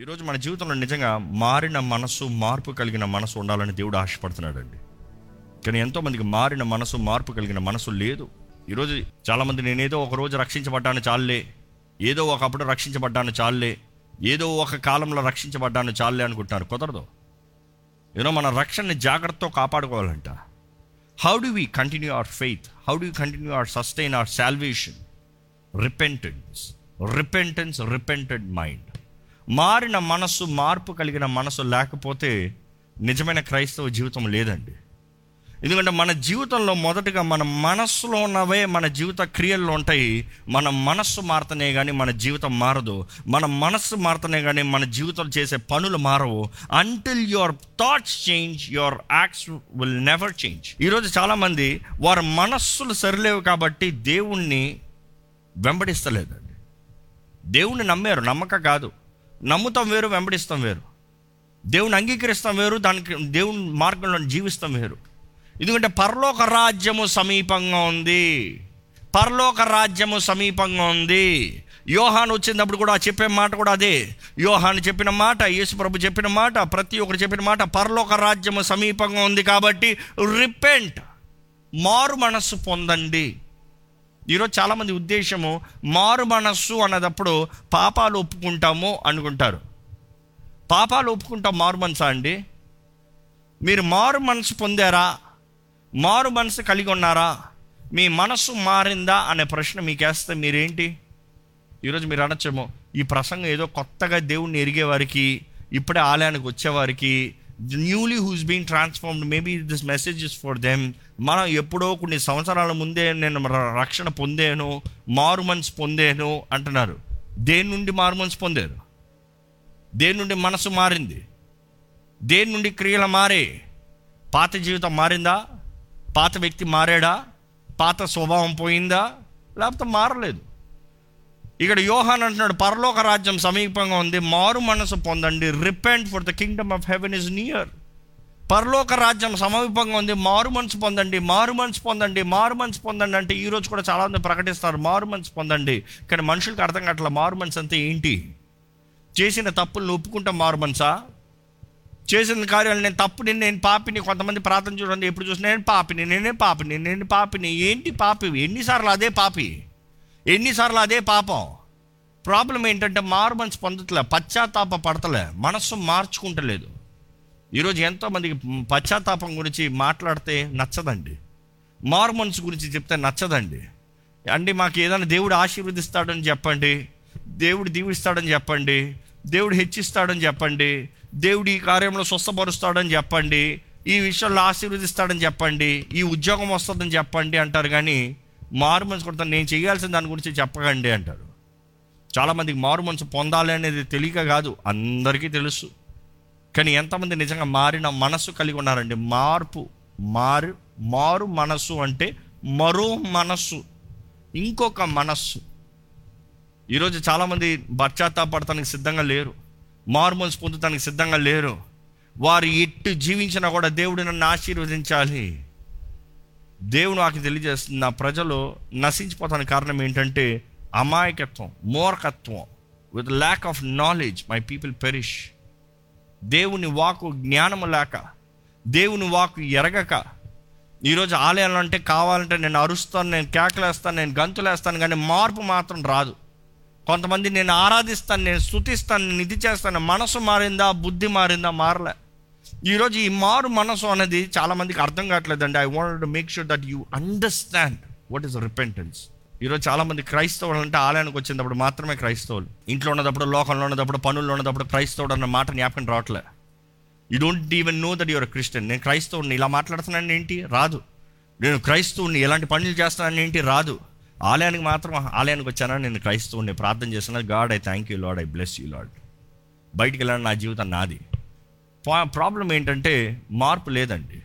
ఈరోజు మన జీవితంలో నిజంగా మారిన మనసు మార్పు కలిగిన మనసు ఉండాలని దేవుడు ఆశపడుతున్నాడండి. కానీ ఎంతోమందికి మారిన మనసు మార్పు కలిగిన మనసు లేదు. ఈరోజు చాలామంది నేనేదో ఒక రోజు రక్షించబడ్డాను చాలే ఏదో ఒకప్పుడు రక్షించబడ్డాను చాలే ఏదో ఒక కాలంలో రక్షించబడ్డాను చాలే అనుకుంటున్నారు. కుదరదు. ఏదో మన రక్షణని జాగ్రత్తతో కాపాడుకోవాలంట. How do we continue our faith how do continue our sustain our salvation repentance repentance repented mind మారిన మనస్సు మార్పు కలిగిన మనసు లేకపోతే నిజమైన క్రైస్తవ జీవితం లేదండి. ఎందుకంటే మన జీవితంలో మొదటగా మన మనస్సులో ఉన్నవే మన జీవిత క్రియల్లో ఉంటాయి. మన మనస్సు మారుతనే కానీ మన జీవితం మారదు. మన మనస్సు మారుతనే కానీ మన జీవితం చేసే పనులు మారవు. Until your thoughts change your acts will never change ఈరోజు చాలామంది వారి మనస్సులు సరిలేవు కాబట్టి దేవుణ్ణి వెంబడిస్తలేదండి. దేవుణ్ణి నమ్మారు నమ్మక కాదు. నమ్ముతాం వేరు వెంబడిస్తాం వేరు. దేవుని అంగీకరిస్తాం వేరు దానికి దేవుని మార్గంలో జీవిస్తాం వేరు. ఎందుకంటే పరలోక రాజ్యము సమీపంగా ఉంది. పరలోక రాజ్యము సమీపంగా ఉంది. యోహాను వచ్చినప్పుడు కూడా చెప్పే మాట కూడా అదే. యోహాను చెప్పిన మాట యేసుప్రభు చెప్పిన మాట ప్రతి ఒక్కరు చెప్పిన మాట పరలోక రాజ్యము సమీపంగా ఉంది కాబట్టి రిపెంట్. మారు మనస్సు పొందండి. ఈరోజు చాలామంది ఉద్దేశము మారు మనస్సు అన్నదప్పుడు పాపాలు ఒప్పుకుంటాము అనుకుంటారు. పాపాలు ఒప్పుకుంటాం మారు మనసా అండి? మీరు మారు మనసు పొందారా? మారు మనసు కలిగి ఉన్నారా? మీ మనస్సు మారిందా అనే ప్రశ్న మీకేస్తే మీరేంటి? ఈరోజు మీరు అనొచ్చేమో ఈ ప్రసంగం ఏదో కొత్తగా దేవుణ్ణి ఎరిగేవారికి ఇప్పుడే ఆలయానికి వచ్చేవారికి newly who's been transformed maybe this message is for them మనం ఎప్పుడో కొన్ని సంవత్సరాల ముందే నేను ర- రక్షణ పొందాను మారు మనసు పొందాను అంటున్నారు. దేని నుండి మారు మనసు పొందారు? దేని నుండి మనసు మారింది? దేని నుండి క్రియలు మారే? పాత జీవితం మారిందా? పాత వ్యక్తి మారాడా? పాత స్వభావం పోయిందా? లేకపోతే మారలేదు. ఇక్కడ యోహాన్ అంటున్నాడు పరలోక రాజ్యం సమీపంగా ఉంది మారు మనసు పొందండి repent for the kingdom of heaven is near. పరలోక రాజ్యం సమీపంగా ఉంది. మారు మనసు పొందండి మారు మనసు పొందండి మారు మనసు పొందండి అంటే ఈరోజు కూడా చాలా మంది ప్రకటిస్తారు మారు మనసు పొందండి. కానీ మనుషులకు అర్థం కావట్లే మారు మనసు అంటే ఏంటి? చేసిన తప్పులను ఒప్పుకుంటాం మారు మనసా? చేసిన కార్యాలు నేను తప్పుని నేను పాపిని కొంతమంది ప్రార్థన చూడండి ఎప్పుడు చూసినా నేను పాపిని నేనే పాపిని నేను పాపిని. ఏంటి పాపి? ఎన్నిసార్లు అదే పాపి? ఎన్నిసార్లు అదే పాపం? ప్రాబ్లం ఏంటంటే మారు మనసు పొందట్లే పశ్చాత్తాప పడతలే మనస్సు మార్చుకుంటలేదు. ఈరోజు ఎంతోమందికి పశ్చాత్తాపం గురించి మాట్లాడితే నచ్చదండి. మార్మన్స్ గురించి చెప్తే నచ్చదండి. అండి మాకు ఏదైనా దేవుడు ఆశీర్వదిస్తాడని చెప్పండి. దేవుడు దీవిస్తాడని చెప్పండి. దేవుడు హెచ్చిస్తాడని చెప్పండి. దేవుడు ఈ కార్యంలో స్వస్థపరుస్తాడని చెప్పండి. ఈ విషయంలో ఆశీర్వదిస్తాడని చెప్పండి. ఈ ఉద్యోగం వస్తుందని చెప్పండి అంటారు కానీ మారు మనసు కొడతాను నేను చేయాల్సిన దాని గురించి చెప్పకండి అంటారు. చాలామందికి మారు మనసు పొందాలి అనేది తెలియక కాదు. అందరికీ తెలుసు. కానీ ఎంతమంది నిజంగా మారిన మనస్సు కలిగి ఉన్నారండి? మార్పు మారు మారు మనస్సు అంటే మరో మనస్సు ఇంకొక మనస్సు. ఈరోజు చాలామంది పడతానికి సిద్ధంగా లేరు. మారు పొందుతానికి సిద్ధంగా లేరు. వారు ఎట్టు జీవించినా కూడా దేవుడు నన్ను ఆశీర్వదించాలి. దేవుడు నాకు తెలియజేస్తుంది నా ప్రజలు నశించిపోతానికి కారణం ఏంటంటే అమాయకత్వం మూర్ఖత్వం. With lack of knowledge my people perish దేవుని వాకు జ్ఞానము లేక దేవుని వాకు ఎరగక ఈరోజు ఆలయాలు అంటే కావాలంటే నేను అరుస్తాను నేను కేకలేస్తాను నేను గంతులేస్తాను కానీ మార్పు మాత్రం రాదు. కొంతమంది నేను ఆరాధిస్తాను నేను స్థుతిస్తాను నేను ఇది చేస్తాను మనసు మారిందా బుద్ధి మారిందా మారలే. ఈరోజు ఈ మారు మనసు అనేది చాలామందికి అర్థం కావట్లేదండి. I want to make sure that you understand what is repentance ఈరోజు చాలా మంది క్రైస్తవులు అంటే ఆలయానికి వచ్చినప్పుడు మాత్రమే క్రైస్తవులు. ఇంట్లో ఉన్నప్పుడు లోకంలో ఉన్నప్పుడు పనుల్లో ఉన్నప్పుడు క్రైస్తవుడు అన్న మాట జ్ఞాపకం రావట్లే. You don't even know that you're Christian నేను క్రైస్తవుని ఇలా మాట్లాడుతున్నాను ఏంటి? రాదు. నేను క్రైస్తవుని ఎలాంటి పనులు చేస్తున్నాను ఏంటి? రాదు. ఆలయానికి మాత్రం ఆలయానికి వచ్చానా? నేను క్రైస్తవుని ప్రార్థన చేస్తున్నా God I thank you Lord I bless you Lord బయటికి వెళ్ళాలని నా జీవితం నాది. ప్రాబ్లం ఏంటంటే మార్పు లేదండి.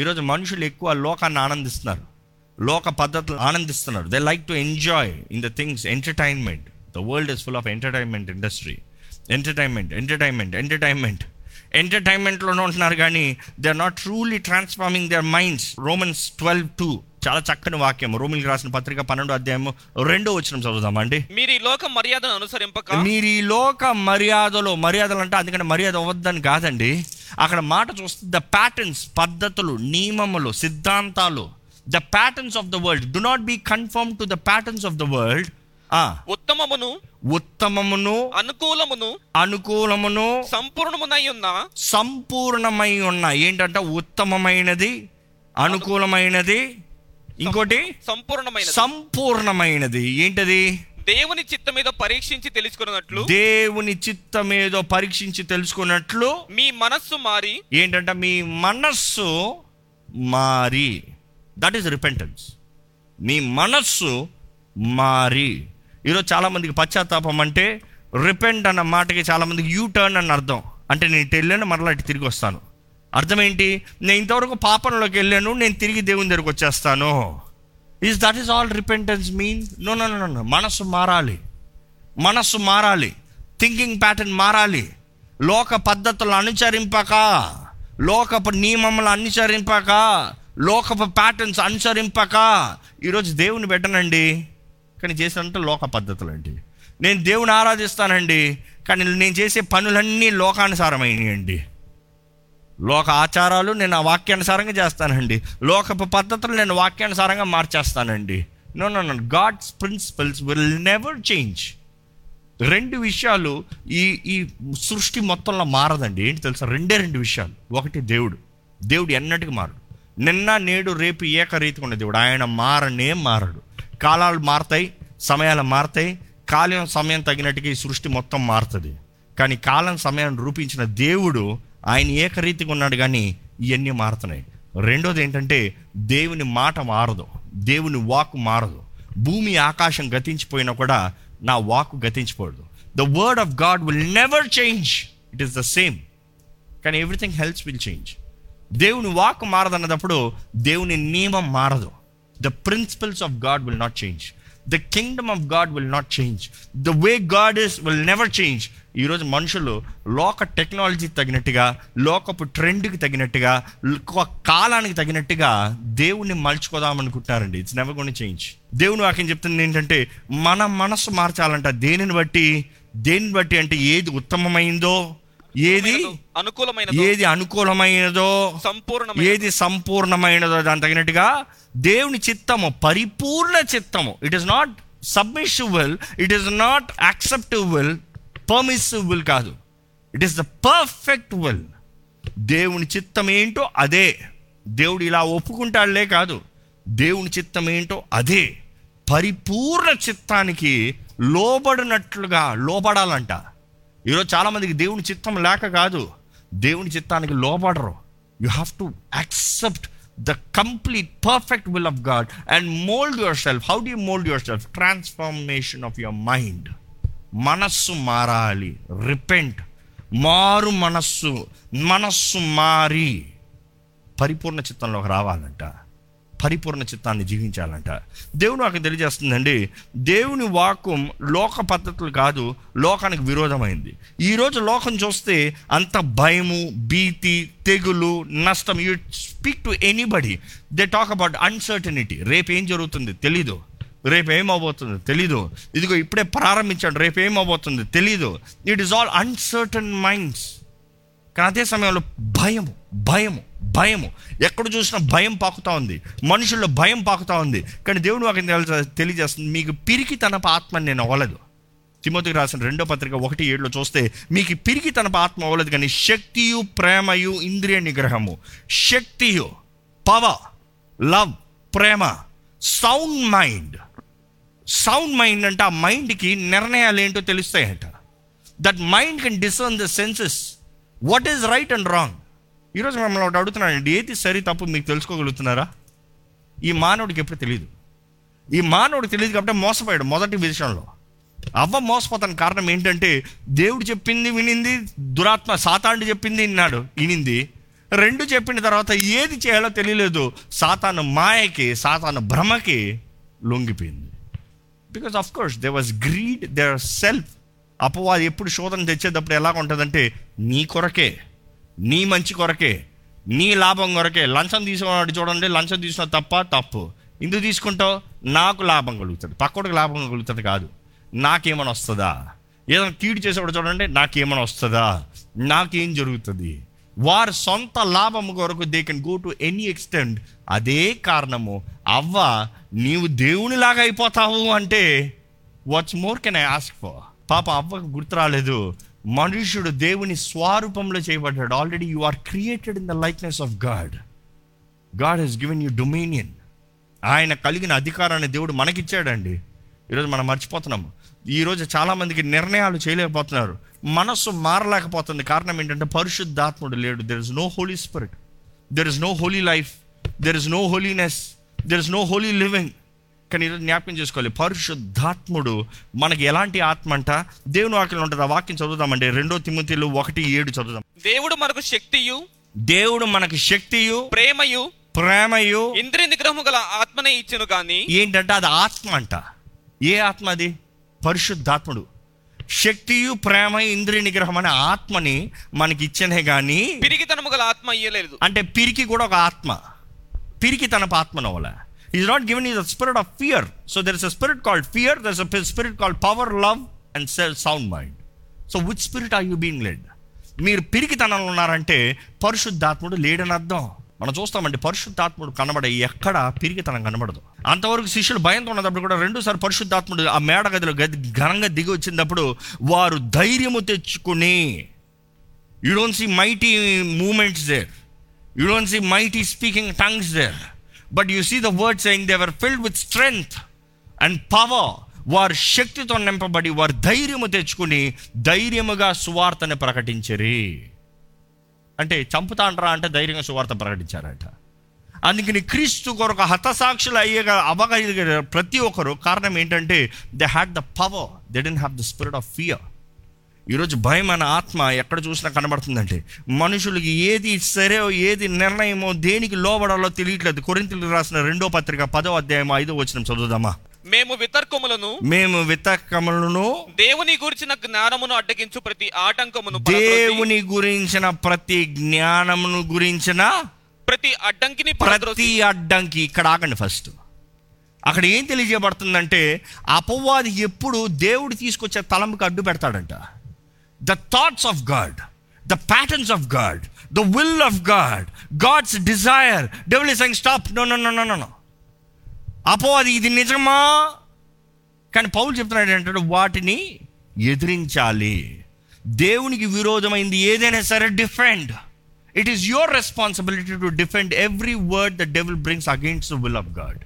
ఈరోజు మనుషులు ఎక్కువ లోకాన్ని ఆనందిస్తున్నారు. లోక పద్ధతులు ఆనందిస్తున్నారు they like to enjoy in the things entertainment the world is full of entertainment industry entertainment entertainment entertainment ఎంటర్టైన్మెంట్లోనే ఉంటున్నారు కానీ they are not truly transforming their minds Romans twelve two చాలా చక్కని వాక్యం రోమిల్కి రాసిన పత్రిక పన్నెండు అధ్యాయము రెండో వచ్చిన చదువుదామండి మీరు ఈ లోక మర్యాదను అనుసరింపక మీరు ఈ లోక మర్యాదలో మర్యాదలు అంటే అందుకని మర్యాద అవ్వద్దని కాదండి. అక్కడ మాట చూస్తే ద ప్యాటర్న్స్ పద్ధతులు నియమములు సిద్ధాంతాలు the patterns of the world do not be conform to the patterns of the world ఉత్తమమును ఉత్తమమును అనుకూలమును అనుకూలమును సంపూర్ణమునై ఉన్న. సంపూర్ణమై ఉన్న. ఏంటంటే ఉత్తమమైనది అనుకూలమైనది ఇంకోటి సంపూర్ణమైన సంపూర్ణమైనది. ఏంటది? దేవుని చిత్తం మీద పరీక్షించి తెలుసుకున్నట్లు దేవుని చిత్తం ఏదో పరీక్షించి తెలుసుకున్నట్లు మీ మనస్సు మారి ఏంటంటే మీ మనస్సు మారి. దట్ ఈస్ రిపెంటెన్స్ మీ మనస్సు మారి. ఈరోజు చాలామందికి పశ్చాత్తాపం అంటే రిపెంట్ అన్న మాటకి చాలామందికి యూ టర్న్ అని అర్థం. అంటే నేను ఇటు వెళ్ళాను మరలా ఇటు తిరిగి వస్తాను. అర్థం ఏంటి? నేను ఇంతవరకు పాపంలోకి వెళ్ళాను నేను తిరిగి దేవుని దగ్గరకు వచ్చేస్తాను. Is that is all repentance mean no no no no మనస్సు మారాలి. మనస్సు మారాలి. థింకింగ్ ప్యాటర్న్ మారాలి. లోక పద్ధతులు అనుసరింపక. లోకపు నియమములు అనుసరింపక. లోకపు ప్యాటర్న్స్ అనుసరింపక. ఈరోజు దేవుని పెట్టనండి. కానీ చేసినంత లోక పద్ధతులు అండి నేను దేవుని ఆరాధిస్తానండి. కానీ నేను చేసే పనులన్నీ లోకానుసారమైనవి లోక ఆచారాలు నేను ఆ వాక్యానుసారంగా చేస్తానండి. లోకపు పద్ధతులు నేను వాక్యానుసారంగా మార్చేస్తానండి. No no no God's principles will never change రెండు విషయాలు ఈ ఈ సృష్టి మొత్తంలో మారదండి. ఏంటి తెలుసా? రెండే రెండు విషయాలు. ఒకటి దేవుడు. దేవుడు ఎన్నటికి మారడు? నిన్న నేడు రేపు ఏకరీతిగా ఉన్న దేవుడు. ఆయన మారనే మారడు. కాలాలు మారతాయి సమయాలు మారతాయి కాలం సమయం తగినట్టుగా ఈ సృష్టి మొత్తం మారుతుంది. కానీ కాలం సమయాన్ని రూపించిన దేవుడు ఆయన ఏకరీతిగా ఉన్నాడు కానీ ఇవన్నీ మారుతున్నాయి. రెండోది ఏంటంటే దేవుని మాట మారదు దేవుని వాక్ మారదు. భూమి ఆకాశం గతించిపోయినా కూడా నా వాక్ గతించిపోదు. The word of God will never change it is the same కానీ ఎవ్రీథింగ్ హెల్ప్స్ విల్ చేంజ్. దేవుని వాక్ మారదన్నప్పుడు దేవుని నియమం మారదు. The principles of God will not change the kingdom of God will not change the way God is will never change ఈరోజు మనుషులు లోక టెక్నాలజీ తగినట్టుగా లోకపు ట్రెండ్కి తగినట్టుగా కాలానికి తగినట్టుగా దేవుణ్ణి మలుచుకోదాం అనుకుంటున్నారండి. ఇట్స్ నెవర్ గోని చేంజ్ దేవుని వాక్యం చెప్తుంది ఏంటంటే మన మనస్సు మార్చాలంట. దేనిని బట్టి? దేనిని బట్టి అంటే ఏది ఉత్తమమైందో ఏది? అనుకూలమైన ఏది అనుకూలమైనదో సంపూర్ణమైన ఏది సంపూర్ణమైనదో దాని తగినట్టుగా దేవుని చిత్తము పరిపూర్ణ చిత్తము. It is not submissive will it is not permissive will కాదు. It is the perfect will దేవుని చిత్తం ఏంటో అదే. దేవుడు ఇలా ఒప్పుకుంటాడులే కాదు. దేవుని చిత్తం ఏంటో అదే. పరిపూర్ణ చిత్తానికి లోబడినట్లుగా లోబడాలంట. ఈరోజు చాలామందికి దేవుని చిత్తం లేక కాదు. దేవుని చిత్తానికి లోబడరు. You have to accept the complete perfect will of God and mould yourself how do mould yourself transformation of your mind మనస్సు మారాలి. రిపెంట్ మారు మనస్సు. మనస్సు మారి. పరిపూర్ణ చిత్తంలోకి రావాలంట. పరిపూర్ణ చిత్తాన్ని జీవించాలంట. దేవుడు నాకు తెలియజేస్తుందండి దేవుని వాక్యం లోక పద్ధతులు కాదు లోకానికి విరోధమైంది. ఈరోజు లోకం చూస్తే అంత భయము భీతి తెగులు నష్టం you speak to anybody. They talk about uncertainty. రేపు ఏం జరుగుతుంది తెలీదు. రేపు ఏమవబోతుంది తెలీదు. ఇదిగో ఇప్పుడే ప్రారంభించాడు రేపు ఏమవబోతుంది తెలీదు. It is all uncertain minds. కానీ అదే సమయంలో భయము భయము భయము. ఎక్కడ చూసినా భయం పాకుతూ ఉంది. మనుషుల్లో భయం పాకుతూ ఉంది. కానీ దేవుడు వాకి తెలియజేస్తుంది మీకు పిరికి తన ఆత్మ నేను అవ్వలేదు. తిమోతికి రాసిన రెండో పత్రిక ఒకటి ఏడులో చూస్తే మీకు పిరికి తన ఆత్మ అవ్వలేదు కానీ శక్తియు ప్రేమయు ఇంద్రియ నిగ్రహము. శక్తియు పవర్ లవ్ ప్రేమ సౌండ్ మైండ్. సౌండ్ మైండ్ అంటే ఆ మైండ్కి నిర్ణయాలు ఏంటో తెలుస్తాయంట. That mind can discern the senses. What is right and wrong ఈరోజు మిమ్మల్ని ఒకటి అడుగుతున్నానండి ఏది సరి తప్పు మీకు తెలుసుకోగలుగుతున్నారా? ఈ మానవుడికి ఎప్పుడు తెలియదు ఈ మానవుడు తెలియదు కాబట్టి మోసపోయాడు మొదటి విషయంలో. అవ్వ మోసపోతానికి కారణం ఏంటంటే దేవుడు చెప్పింది వినింది దురాత్మ సాతాండు చెప్పింది విన్నాడు వినింది. రెండు చెప్పిన తర్వాత ఏది చేయాలో తెలియలేదు సాతాను మాయకి సాతాను భ్రమకి లొంగిపోయింది. Because of course they was greed their self అపవాది ఎప్పుడు శోధన తెచ్చేటప్పుడు ఎలా ఉంటుందంటే నీ కొరకే నీ మంచి కొరకే నీ లాభం కొరకే లంచం తీసుకున్నాడు చూడండి లంచం తీసుకున్న తప్ప తప్పు. ఎందుకు తీసుకుంటావు? నాకు లాభం కలుగుతుంది. పక్కోడికి లాభం కలుగుతుంది కాదు. నాకేమైనా వస్తుందా? ఏదైనా కీడు చేసేవాడు చూడండి నాకేమైనా వస్తుందా? నాకేం జరుగుతుంది? వారి సొంత లాభం కొరకు they can go to any extent అదే కారణము. అవ్వ నీవు దేవునిలాగా అయిపోతావు అంటే what's more can I ask for పాప అవ్వకు గుర్తు రాలేదు మనుష్యుడు దేవుని స్వరూపంలో చేయబడ్డాడు. Already you are created in the likeness of God God he's given you dominion ఆయన కలిగిన అధికారాన్ని దేవుడు మనకిచ్చాడండి. ఈరోజు మనం మర్చిపోతున్నాము ఈరోజు చాలామందికి నిర్ణయాలు చేయలేకపోతున్నారు. మనస్సు మారలేకపోతుంది. కారణం ఏంటంటే పరిశుద్ధాత్ముడు లేడు. There is no Holy Spirit there is no holy life there is no holiness there is no holy living కానీ ఈరోజు జ్ఞాపకం చేసుకోవాలి. పరిశుద్ధాత్ముడు మనకి ఎలాంటి ఆత్మ అంట? దేవుని వాక్యం ఉంటుంది. ఆ వాక్యం చదువుదామండి. రెండో తిమ్మతిలు ఒకటి ఏడు చదువుదాం. దేవుడు మనకు శక్తియు దేవుడు మనకి శక్తియు ప్రేమయు ప్రేమయు. ఇంద్రియ నిగ్రహము గల ఆత్మనే ఇచ్చును గాని ఏంటంటే అది ఆత్మ అంట. ఏ ఆత్మ అది? పరిశుద్ధాత్ముడు. శక్తియు ప్రేమ ఇంద్రియ నిగ్రహం అనే ఆత్మని మనకి ఇచ్చనే కానీ పిరిగితనము గల ఆత్మ ఇయ్యలేదు. అంటే పిరికి కూడా ఒక ఆత్మ. పిరికి తన ఆత్మను వల్ల is not given is a spirit of fear so there is a spirit called fear there is a spirit called power love and self sound mind so which spirit are you being led మీరు పిరికితనంలో ఉన్నారంటే పరిశుద్ధాత్ముడు లేడని అర్థం. మనం చూస్తామండి పరిశుద్ధాత్ముడు కనబడే ఎక్కడ పిరికితనం కనబడదు. అంతవరకు శిష్యులు భయంతో ఉన్నప్పుడు కూడా రెండోసారి పరిశుద్ధాత్ముడు ఆ మేడ గదిలో గది ఘనంగా దిగి వచ్చినప్పుడు వారు ధైర్యము తెచ్చుకుని you don't see mighty moments there you don't see mighty speaking tongues there but you see the word saying they were filled with strength and power వారు శక్తితో నింపబడి వారు ధైర్యము తెచ్చుకుని ధైర్యముగా సువార్తను ప్రకటించరి. అంటే చంపుతాండ్రా అంటే ధైర్యంగా సువార్త ప్రకటించారట. అందుకని క్రీస్తు కొరకు హతసాక్షులు అయ్యే అవగాహన ప్రతి ఒక్కరు. కారణం ఏంటంటే they had the power they didn't have the spirit of fear ఈరోజు భయం అనే ఆత్మ ఎక్కడ చూసినా కనబడుతుందంటే మనుషులకి ఏది సరే ఏది నిర్ణయమో దేనికి లోబడాలో తెలియట్లేదు. కొరింతలు రాసిన రెండో పత్రిక పదో అధ్యాయం ఐదో వచ్చిన చదువుదామా? మేము వితర్కములను మేము వితకములను దేవుని గురించిన జ్ఞానమును అడ్డగించు ప్రతి ఆటంకమును దేవుని గురించిన ప్రతి జ్ఞానమును గురించిన ప్రతి అడ్డంకిని ప్రతి అడ్డంకి ఇక్కడ ఆగండి ఫస్ట్. అక్కడ ఏం తెలియజేయబడుతుందంటే అపవాది ఎప్పుడు దేవుడు తీసుకొచ్చే తలంపుకి అడ్డు పెడతాడంట. The thoughts of God the patterns of God the will of God God's desire devil is stop no no no no no అపవాది ఇది నిజమా కానీ పౌలు చెప్తున్నాడు ఏంటంటే వాటిని ఎదిరించాలి దేవునికి విరోధమైంది ఏదైనా సరే defend it is your responsibility to defend every word the devil brings against the will of God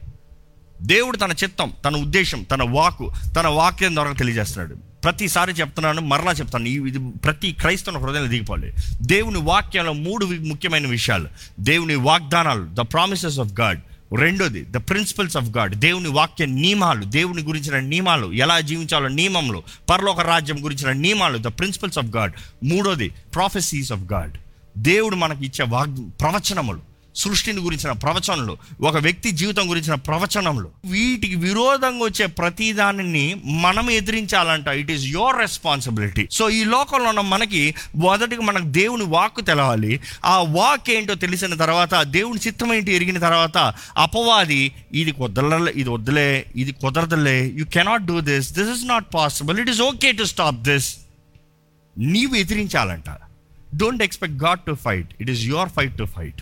దేవుడు తన చిత్తం తన ఉద్దేశం తన వాకు తన వాక్యం ద్వారా తెలియజేస్తున్నాడు. ప్రతిసారి చెప్తున్నాను మరలా చెప్తాను. ఈ ఇది ప్రతి క్రైస్తవ హృదయంలో దిగిపోవాలి. దేవుని వాక్యంలో మూడు ముఖ్యమైన విషయాలు. దేవుని వాగ్దానాలు ద ప్రామిసెస్ ఆఫ్ గాడ్ రెండోది ద ప్రిన్సిపల్స్ ఆఫ్ గాడ్ దేవుని వాక్య నియమాలు దేవుని గురించిన నియమాలు ఎలా జీవించాలో నియమములు పరలోక రాజ్యం గురించిన నియమాలు ద ప్రిన్సిపల్స్ ఆఫ్ గాడ్ మూడోది ప్రాఫెసీస్ ఆఫ్ గాడ్ దేవుడు మనకి ఇచ్చే వాగ్ ప్రవచనములు. సృష్టిని గురించిన ప్రవచనలు ఒక వ్యక్తి జీవితం గురించిన ప్రవచనములు. వీటికి విరోధంగా వచ్చే ప్రతి దానిని మనం ఎదిరించాలంట. It is your responsibility so ఈ లోకంలో ఉన్న మనకి మొదటిగా మనకు దేవుని వాక్కు తెలవాలి. ఆ వాక్ ఏంటో తెలిసిన తర్వాత దేవుని చిత్తం ఏంటి ఎరిగిన తర్వాత అపవాది ఇది కుదరలే ఇది వద్దులే ఇది కుదరదులే you cannot do this this is not possible it is okay to stop this నీవు ఎదిరించాలంట. Don't expect God to fight it is your fight to fight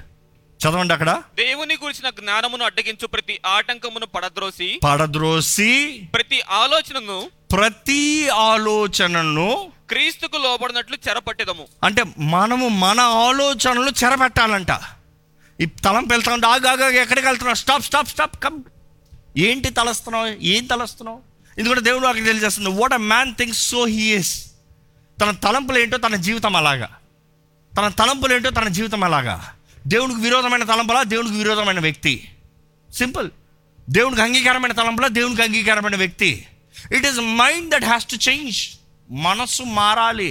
చదవండి అక్కడ. దేవుని గురించిన జ్ఞానమును అడ్డగించు ప్రతి ఆటంకమును పడద్రోసి పడద్రోసి ప్రతి ఆలోచనను ప్రతి ఆలోచనను క్రీస్తుకు లోబడినట్లు చెరపట్టెదము. అంటే మనము మన ఆలోచనలు చెరబెట్టాలంట ఈ తలంపు వెళ్తా ఉంటే ఆగు ఆగు ఆగు, ఎక్కడికి వెళ్తున్నావు? Stop stop stop come. ఏంటి తలస్తున్నావు? ఏం తలస్తున్నావు? ఎందుకంటే దేవుడు అక్కడ తెలియజేస్తుంది what a man thinks so he is తన తలంపులు ఏంటో తన జీవితం అలాగా. తన తలంపులు ఏంటో తన జీవితం అలాగా. దేవునికి విరోధమైన తలంపులా దేవునికి విరోధమైన వ్యక్తి. సింపుల్ దేవునికి అంగీకారమైన తలంపులా దేవునికి అంగీకారమైన వ్యక్తి. It is mind that has to change మనస్సు మారాలి.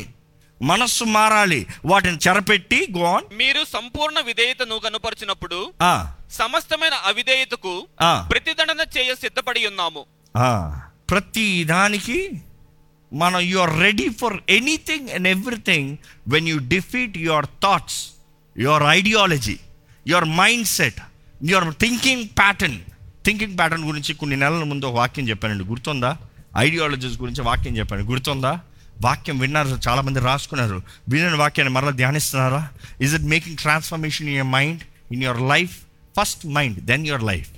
మనస్సు మారాలి. వాటిని చెరపెట్టి గోన్ మీరు సంపూర్ణ విధేయతను కనుపరిచినప్పుడు సమస్తమైన అవిధేయతకు ప్రతిదండన చేయ సిద్ధపడి ఉన్నాము. ప్రతి దానికి మనం you are ready for anything and everything when you defeat your thoughts your ideology your mindset your thinking pattern thinking pattern గురించి కొన్ని నెలల ముందు ఒక వాక్యం చెప్పానండి. గుర్తుందా? ఐడియాలజీస్ గురించి వాక్యం చెప్పాను. గుర్తుందా? వాక్యం విన్నారు. చాలా మంది రాసుకున్నారు. వినిన వాక్యాన్ని మరలా ధ్యానిస్తున్నారా? Is it making transformation in your mind in your life first mind then your life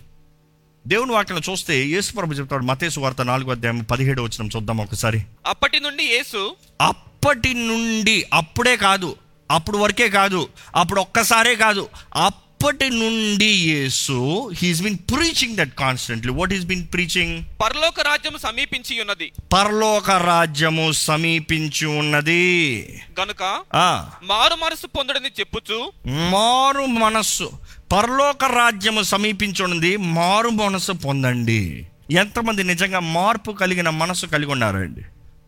దేవుని వాక్యం చూస్తే యేసు ప్రభు చెప్తాడు. మతేసు వార్త నాలుగో అధ్యాయం పదిహేడు వచ్చిన చూద్దాం ఒకసారి. అప్పటి నుండి యేసు అప్పటి నుండి అప్పుడే కాదు. అప్పుడు వరకే కాదు అప్పుడు ఒక్కసారే కాదు. అప్పటి నుండి యేసు he's been preaching that constantly what is been preaching పరలోక రాజ్యం సమీపించి ఉన్నది. పరలోక రాజ్యము సమీపించి ఉన్నది. గనుక ఆ. మారు మనసు పొందడని చెప్పుచు మారు మనస్సు పరలోక రాజ్యము సమీపించి ఉన్నది. మారు మనస్సు పొందండి. ఎంతమంది నిజంగా మార్పు కలిగిన మనసు కలిగి ఉన్నారండి.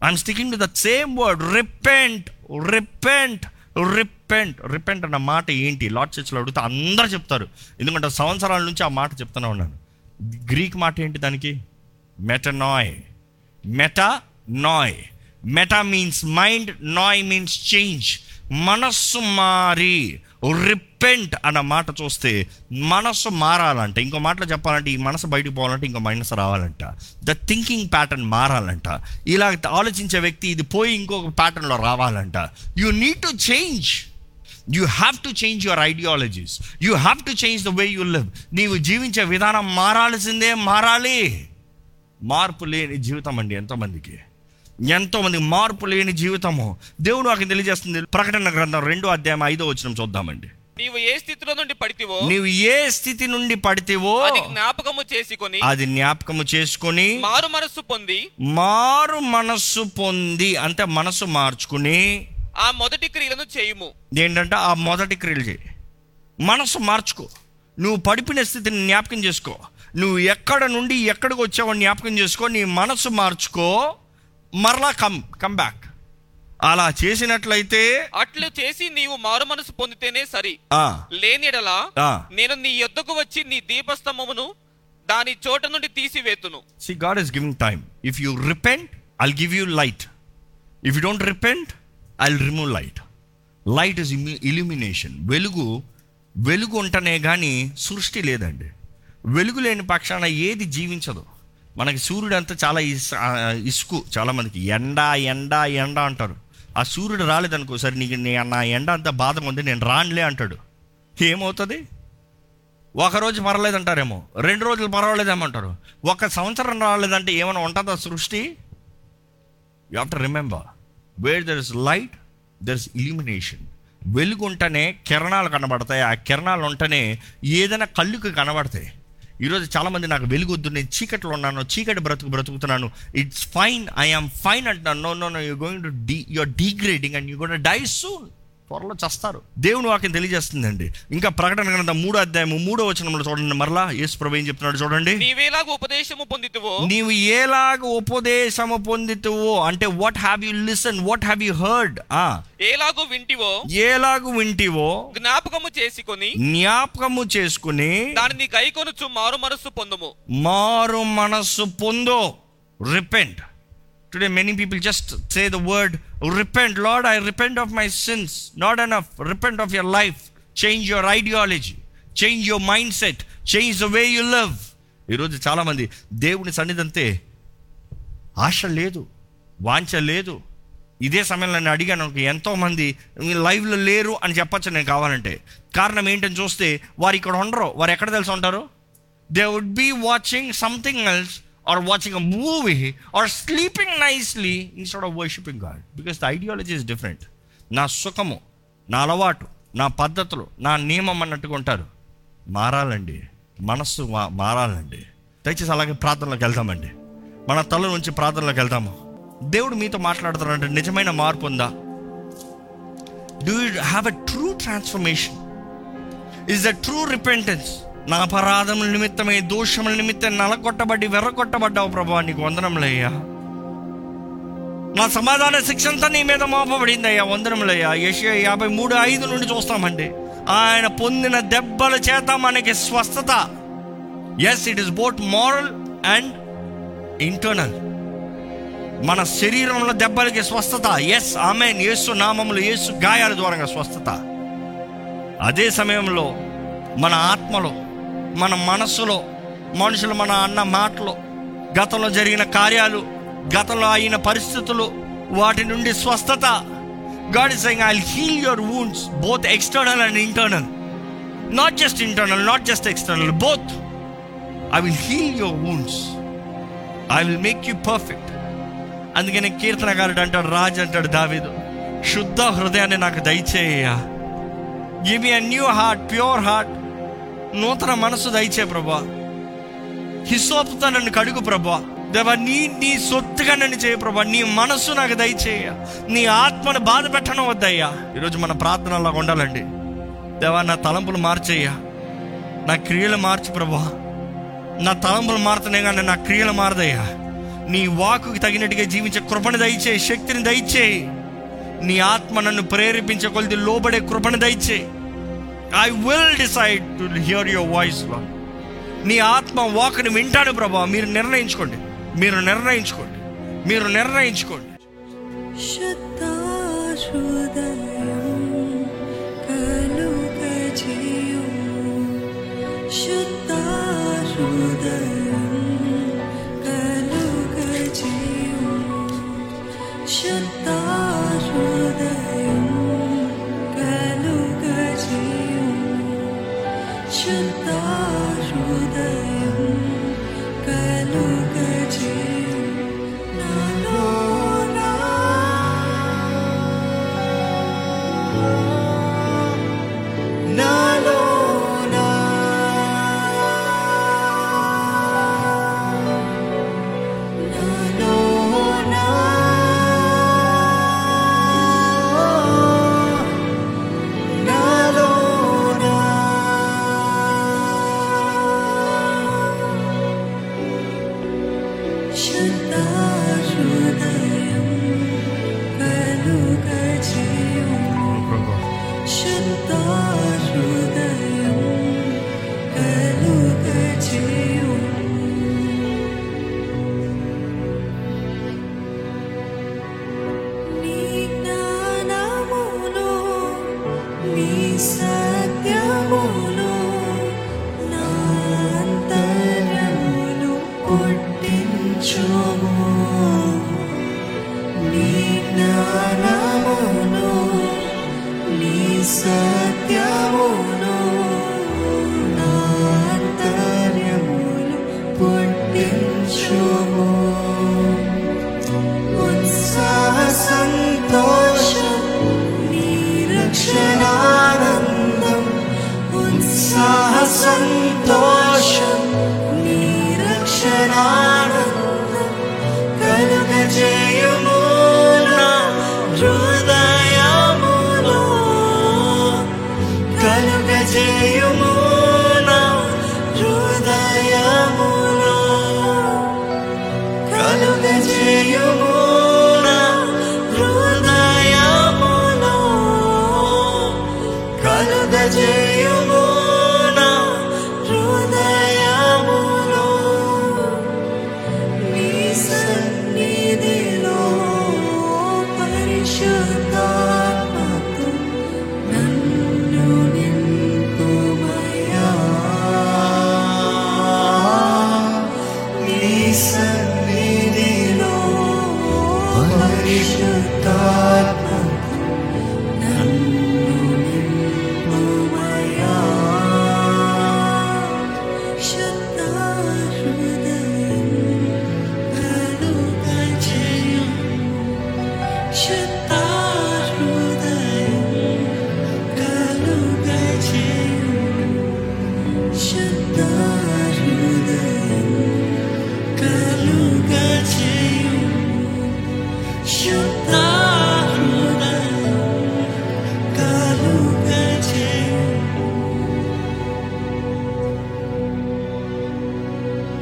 I'm sticking to the same word repent repent repent repent అన్న మాట ఏంటి? లార్డ్ చర్చ్లో అడిగితే అందరూ చెప్తారు. ఎందుకంటే సంవత్సరాల నుంచి ఆ మాట చెప్తూనే ఉన్నాను. గ్రీక్ మాట ఏంటి దానికి? Metanoia. Meta noia meta means mind noia means change మనస్సు మారి రిపెంట్ అన్న మాట చూస్తే మనసు మారాలంట. ఇంకో మాటలో చెప్పాలంటే ఈ మనసు బయటకు పోవాలంటే ఇంకో మనసు రావాలంట. ద థింకింగ్ ప్యాటర్న్ మారాలంట. ఇలా ఆలోచించే వ్యక్తి ఇది పోయి ఇంకొక ప్యాటర్న్లో రావాలంట. You need to change you have to change your ideologies you have to change the way you live నీవు జీవించే విధానం మారాల్సిందే మారాలి. మార్పు లేని జీవితం అండి ఎంతోమందికి. ఎంతోమంది మార్పు లేని జీవితము. దేవుడు నాకు తెలియజేస్తుంది ప్రకటన గ్రంథం రెండో అధ్యాయం ఐదో వచ్చిన చూద్దామండి. నీవు ఏ స్థితిలో నుండి పడితివో నీవు ఏ స్థితి నుండి పడితేవో అది జ్ఞాపకము చేసుకొని అది జ్ఞాపకము చేసుకొని మారు మనస్సు పొంది మారు మనస్సు పొంది అంటే మనస్సు మార్చుకుని ఆ మొదటి క్రియలను చేయుము. ఏంటంటే ఆ మొదటి క్రియలు చేయి. మనసు మార్చుకో. నువ్వు పడిపోయిన స్థితిని జ్ఞాపకం చేసుకో. నువ్వు ఎక్కడ నుండి ఎక్కడికి వచ్చావో జ్ఞాపకం చేసుకో. నీ మనసు మార్చుకో. మరలా కమ్ కమ్ బ్యాక్ అలా చేసినట్లయితే అట్లు చేసి నీవు మారు మనసు పొందితేనే సరి లేనిడలా. నేను నీ యొద్దకు వచ్చి నీ దీపస్తంభమును దాని చోట నుండి తీసివేతును God is giving time. If you repent, I'll give you light. If you don't repent, I'll remove light. Light is illu- illumination. వెలుగు వెలుగు ఉంటనే కానీ సృష్టి లేదండి వెలుగు లేని పక్షాన ఏది జీవించదు మనకి సూర్యుడు అంతా చాలా ఇస్ ఇసుకు చాలా మందికి ఎండ ఎండ ఎండ అంటారు ఆ సూర్యుడు రాలేదనుకో సరే నీకు నీ- నా ఎండ అంతా బాధగా ఉంది నేను రానులే అంటాడు. ఏమవుతుంది? ఒక రోజు పర్వాలేదంటారేమో రెండు రోజులు పర్వాలేదేమంటారు ఒక సంవత్సరం రాలేదంటే ఏమైనా ఉంటుందా సృష్టి? You have to remember where there is light there is illumination వెలుగు ఉంటేనే కిరణాలు కనబడతాయి. ఆ కిరణాలు ఉంటేనే ఏదైనా కళ్ళుకి కనబడతాయి. ఈరోజు చాలామంది నాకు వెలుగొద్దు నేను చీకట్లో ఉన్నాను చీకటి బ్రతుకు బ్రతుకుతున్నాను. ఇట్స్ ఫైన్ ఐఎమ్ ఫైన్ అంటున్నాను. No no no you going to die you're degrading and you gonna die soon త్వరలో చస్తారు. దేవుని వాక్యం తెలియజేస్తుందండి. ఇంకా ప్రకటన గ్రంథం మూడో అధ్యాయము మూడో వచనంలో చూడండి. మరలా యేసు ప్రభు ఏం చెప్తున్నాడు చూడండి. నీవేలాగ ఉపదేశము పొందితువో? నీవు ఏలాగ ఉపదేశము పొందితువో? అంటే what have you listen what have you heard ఆ. ఏలాగూ వింటివో? ఏలాగు వింటివో? జ్ఞాపకము చేసుకొని జ్ఞాపకము చేసుకుని దానిని గైకొనుచు మారు మనస్సు పొందుము. మారు మనస్సు పొందో. Repent today many people just say the word repent Lord I repent of my sins not enough repent of your life change your ideology change your mind set change the way you love ఈరోజు చాలామంది దేవుని సన్నిధంతే ఆశ లేదు వాంఛ లేదు. ఇదే సమయంలో నేను అడిగాను ఎంతోమంది లైవ్లో లేరు అని చెప్పచ్చు నేను కావాలంటే. కారణం ఏంటని చూస్తే వారు ఇక్కడ ఉండరు. వారు ఎక్కడ తెలిసి ఉంటారు they would be watching something else or watching a movie or sleeping nicely instead of worshiping God because the ideology is different నా సుఖము నా అలవాటు నా పద్ధతులు నా నియమం అన్నట్టుగా ఉంటారు. మారాలండి. మనస్సు మారాలండి. దయచేసి అలాగే ప్రార్థనలోకి వెళ్దామండి. మన తల నుంచి ప్రార్థనలోకి వెళ్దాము. దేవుడు మీతో మాట్లాడుతున్నాడంటే నిజమైన మార్పు ఉందా? Do you have a true transformation is the true repentance నా అపరాధముల నిమిత్తమై దోషముల నిమిత్తం నలగొట్టబడి వెర్రగొట్టబడ్డావు ప్రభా నీకు వందనములయ్యా. నా సమాధాన శిక్ష అంతా నీ మీద మోపబడింది అయ్యా వందనములయ్యా. యశ యాభై మూడు ఐదు నుండి చూస్తామండి. ఆయన పొందిన దెబ్బల చేత మనకి స్వస్థత. Yes it is both moral and internal మన శరీరంలో దెబ్బలకి స్వస్థత. ఎస్ ఆమె యేసు నామములు యేసు గాయాల ద్వారా స్వస్థత. అదే సమయంలో మన ఆత్మలో మన మనస్సులో మనుషులు మన అన్న మాటలు గతంలో జరిగిన కార్యాలు గతంలో అయిన పరిస్థితులు వాటి నుండి స్వస్థత. God is I heal your wounds both external and internal not just internal not just external both I will heal your wounds I will make you perfect అందుకని కీర్తనకారుడు అంటాడు రాజు అంటాడు దావీదు శుద్ధ హృదయాన్ని నాకు దయచేయ give me a new heart pure heart నూతన మనసు దయచే ప్రభా. హిసోపుతో నన్ను కడుగు ప్రభా. దేవా నీ నీ సొత్తుగా నన్ను చేయ ప్రభా. నీ మనస్సు నాకు దయచేయ. నీ ఆత్మను బాధ పెట్టడం వద్దయ్యా. ఈరోజు మన ప్రార్థనలాగా ఉండాలండి. దేవా నా తలంపులు మార్చేయ్యా. నా క్రియలు మార్చు ప్రభా. నా తలంపులు మారుతున్నాయి కానీ నా క్రియలు మారదయ్యా. నీ వాకుకి తగినట్టుగా జీవించే కృపను దయచేయి శక్తిని దయచేయి. నీ ఆత్మ నన్ను ప్రేరేపించే కొలిది లోబడే కృపను దయచేయి. I will decide to hear your voice నీ ఆత్మ వాక్ని వింటాడు ప్రభా. మీరు నిర్ణయించుకోండి. మీరు నిర్ణయించుకోండి. మీరు నిర్ణయించుకోండి.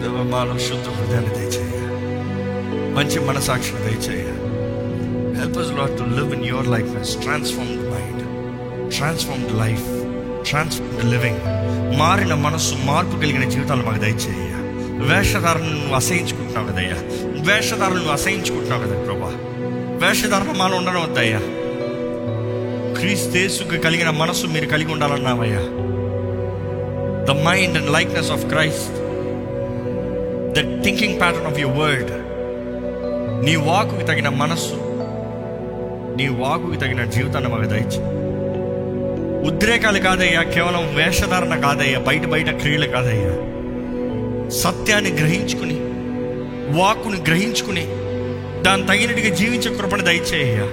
దేవ మాలో శుద్ధ హృదయాన్ని దయచేయ మంచి మనసాక్షిని దయచేయ help us Lord, to live in your likeness, transform the mind transform the life transform living మారిన మనస్సు మార్పు కలిగిన జీవితాలు మాకు దయచేయ వేషధారణను నువ్వు అసహించుకుంటున్నావు కదయ్యా. వేషధారణ నువ్వు అసహించుకుంటున్నావు కదా ప్రభా. వేషధారణ మాలో ఉండడం వద్దయ్యా. క్రీస్తేసుకు కలిగిన మనస్సు మీరు కలిగి ఉండాలన్నావయ్యా. The mind and likeness of Christ the thinking pattern of your word నీ వాకుకి తగిన మనస్సు. నీ వాకుకి తగిన జీవితాన్ని మాకు దయచి ఉద్రేకాలు కాదయ్యా కేవలం వేషధారణ కాదయ్యా బయట బయట క్రియలు కాదయ్యా. సత్యాన్ని గ్రహించుకుని వాక్కుని గ్రహించుకుని దాని తగినట్టుగా జీవించే కృపణ దయచేయ్యా.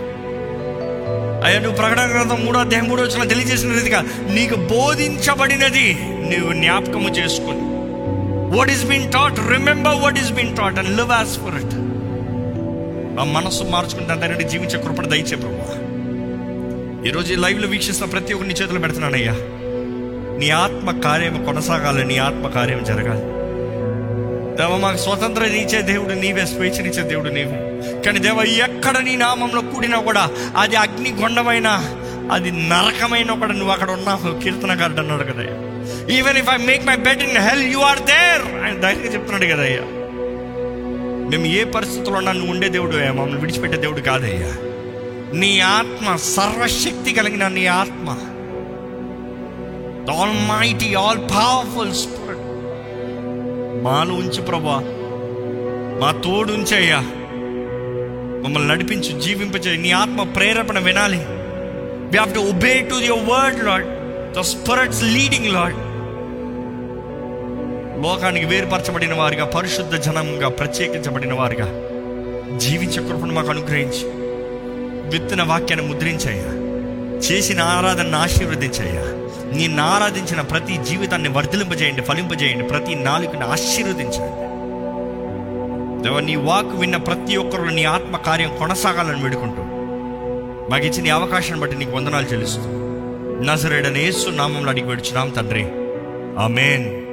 అయ్యా నువ్వు ప్రకటన గ్రంథం మూడో అధ్యాయం మూడో వచ్చిన తెలియజేసిన రీతిగా నీకు బోధించబడినది నీవు జ్ఞాపకము చేసుకుని. What is been taught remember what is been taught and live as per it ఆ మనస్సు మార్చుకుని దాని తగినట్టు జీవించే కృపణ దయచే ప్రభు. ఈరోజు ఈ లైవ్లో వీక్షిస్తున్న ప్రతి ఒక్కరిని చేతులు పెడుతున్నానయ్యా. నీ ఆత్మ కార్యం కొనసాగాలి నీ ఆత్మ కార్యం జరగాలి. దేవ మాకు స్వతంత్రం ఇచ్చే దేవుడు నీవే స్వేచ్ఛనిచ్చే దేవుడు నీవే. కానీ దేవ ఎక్కడ నీ నామంలో కూడినా కూడా అది అగ్నిగొండమైన అది నరకమైన కూడా నువ్వు అక్కడ ఉన్నావు కీర్తనకారుడు అన్నాడు కదయ్యా. Even if I make my bed in hell you are there ఆయన ధైర్యంగా చెప్తున్నాడు కదయ్యా. మేము ఏ పరిస్థితుల్లో నన్ను ఉండే దేవుడు అయ్యా మమ్మల్ని విడిచిపెట్టే దేవుడు కాదయ్యా. నీ ఆత్మ సర్వశక్తి కలిగిన నీ ఆత్మ. Almighty all powerful spirit మాలో ఉంచు ప్రభా. మా తోడు ఉంచయ్యా. మమ్మల్ని నడిపించు జీవింపచేయి. నీ ఆత్మ ప్రేరేపణ వినాలి. We have to obey to your word Lord the spirit's leading Lord లోకానికి వేరుపరచబడిన వారిగా పరిశుద్ధ జనంగా ప్రత్యేకించబడిన వారిగా జీవించే కృపను మాకు అనుగ్రహించి విత్తన వాక్యాన్ని ముద్రించయ్యా. చేసిన ఆరాధనను ఆశీర్వదించయ్యా. నిన్ను ఆరాధించిన ప్రతి జీవితాన్ని వర్ధలింపజేయండి ఫలింపజేయండి ప్రతి నాలుకని ఆశీర్వదించండి. నీ వాక్ విన్న ప్రతి ఒక్కరు నీ ఆత్మ కార్యం కొనసాగాలని వేడుకుంటూ మాకు ఇచ్చిన అవకాశాన్ని బట్టి నీకు వందనాలు చెల్లిస్తూ నజరేడనేసు నామంలో అడిగి పెడుచున్నాం తండ్రి. ఆమెన్.